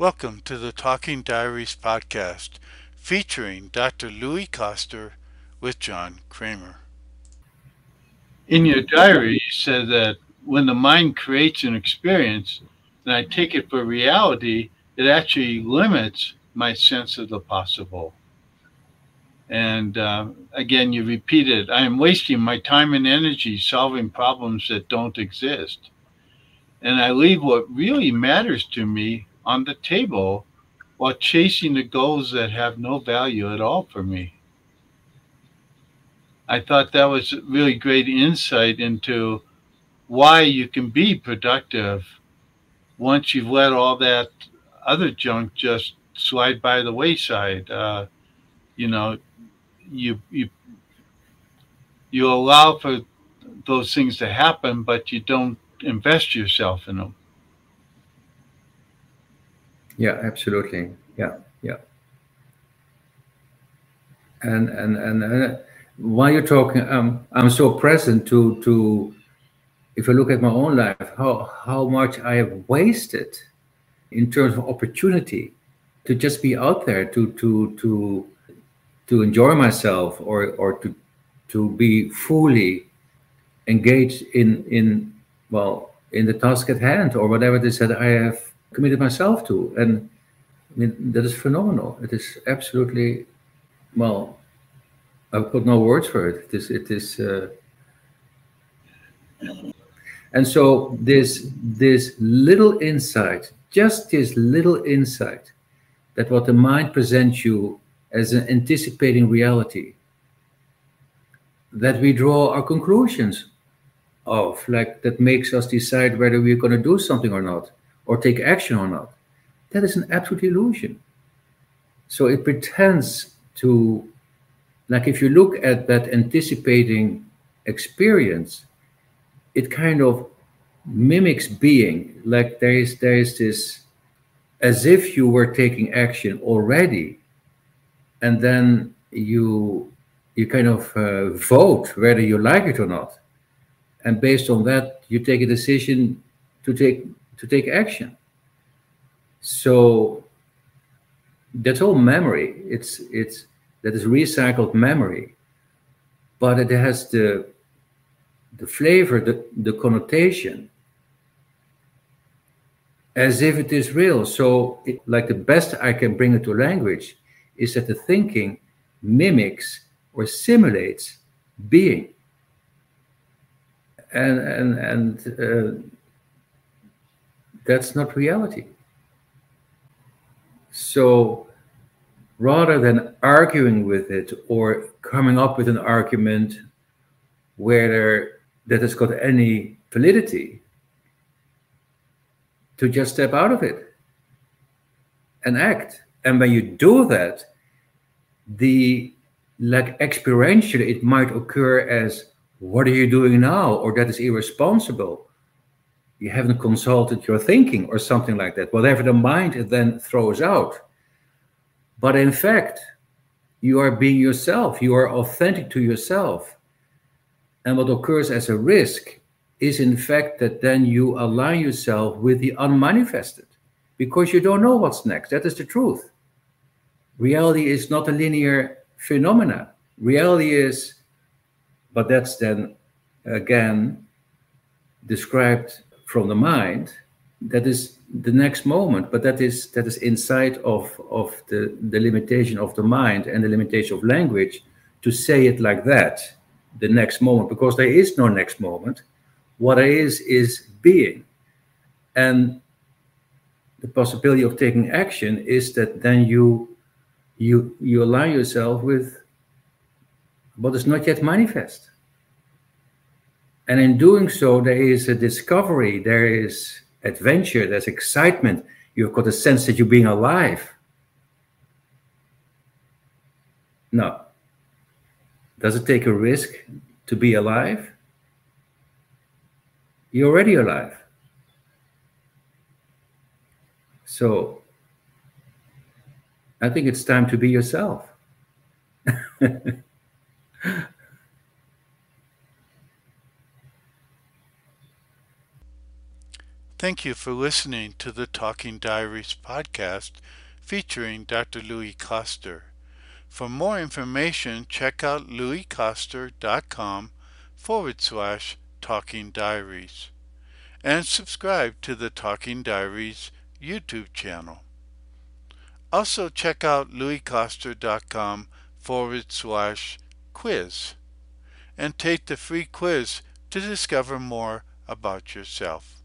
Welcome to the Talking Diaries podcast featuring Dr. Louis Koster with John Kremer. In your diary, you said that when the mind creates an experience and I take it for reality, it actually limits my sense of the possible. And uh, again, you repeated, I am wasting my time and energy solving problems that don't exist. And I leave what really matters to me on the table while chasing the goals that have no value at all for me. I thought that was really great insight into why you can be productive once you've let all that other junk just slide by the wayside. Uh, you know, you you you allow for those things to happen, but you don't invest yourself in them. Yeah, absolutely. Yeah, yeah. And and and, and while you're talking, um, I'm so present to to. If I look at my own life, how how much I have wasted in terms of opportunity to just be out there to to to to enjoy myself or or to to be fully engaged in in well in the task at hand or whatever it is that I have committed myself to. And I mean, that is phenomenal. It is absolutely, well, I've got no words for it. It is, it is, uh, and so this this little insight, just this little insight, that what the mind presents you as an anticipating reality, that we draw our conclusions of, like that makes us decide whether we're going to do something or not or take action or not. That is an absolute illusion. So it pretends to, like if you look at that anticipating experience, it kind of mimics being. Like there is there is this as if you were taking action already, and then you you kind of uh, vote whether you like it or not, and based on that you take a decision to take to take action. So that's all memory. It's it's that is recycled memory, but it has the the flavor, the, the connotation as if it is real. So, it, like the best I can bring it to language is that the thinking mimics or simulates being. And and and uh, that's not reality. So rather than arguing with it or coming up with an argument whether that has got any validity, to just step out of it and act. And when you do that, the like experientially, it might occur as, What are you doing now? or that is irresponsible you haven't consulted your thinking or something like that, whatever the mind then throws out. But in fact, you are being yourself, you are authentic to yourself. And what occurs as a risk is, in fact, that then you align yourself with the unmanifested because you don't know what's next. That is the truth. Reality is not a linear phenomena. Reality is, but that's then again described from the mind that is the next moment but that is that is inside of of the the limitation of the mind and the limitation of language to say it like that the next moment because there is no next moment. What there is is being. And the possibility of taking action is that then you you you align yourself with what is not yet manifest and in doing so, there is a discovery, there is adventure, there's excitement. You've got a sense that you're being alive. No. Does it take a risk to be alive? You're already alive. So I think it's time to be yourself. Thank you for listening to the Talking Diaries podcast featuring Dr. Louis Koster. For more information, check out louiskoster.com forward slash talking diaries and subscribe to the Talking Diaries YouTube channel. Also, check out louiskoster.com forward slash quiz and take the free quiz to discover more about yourself.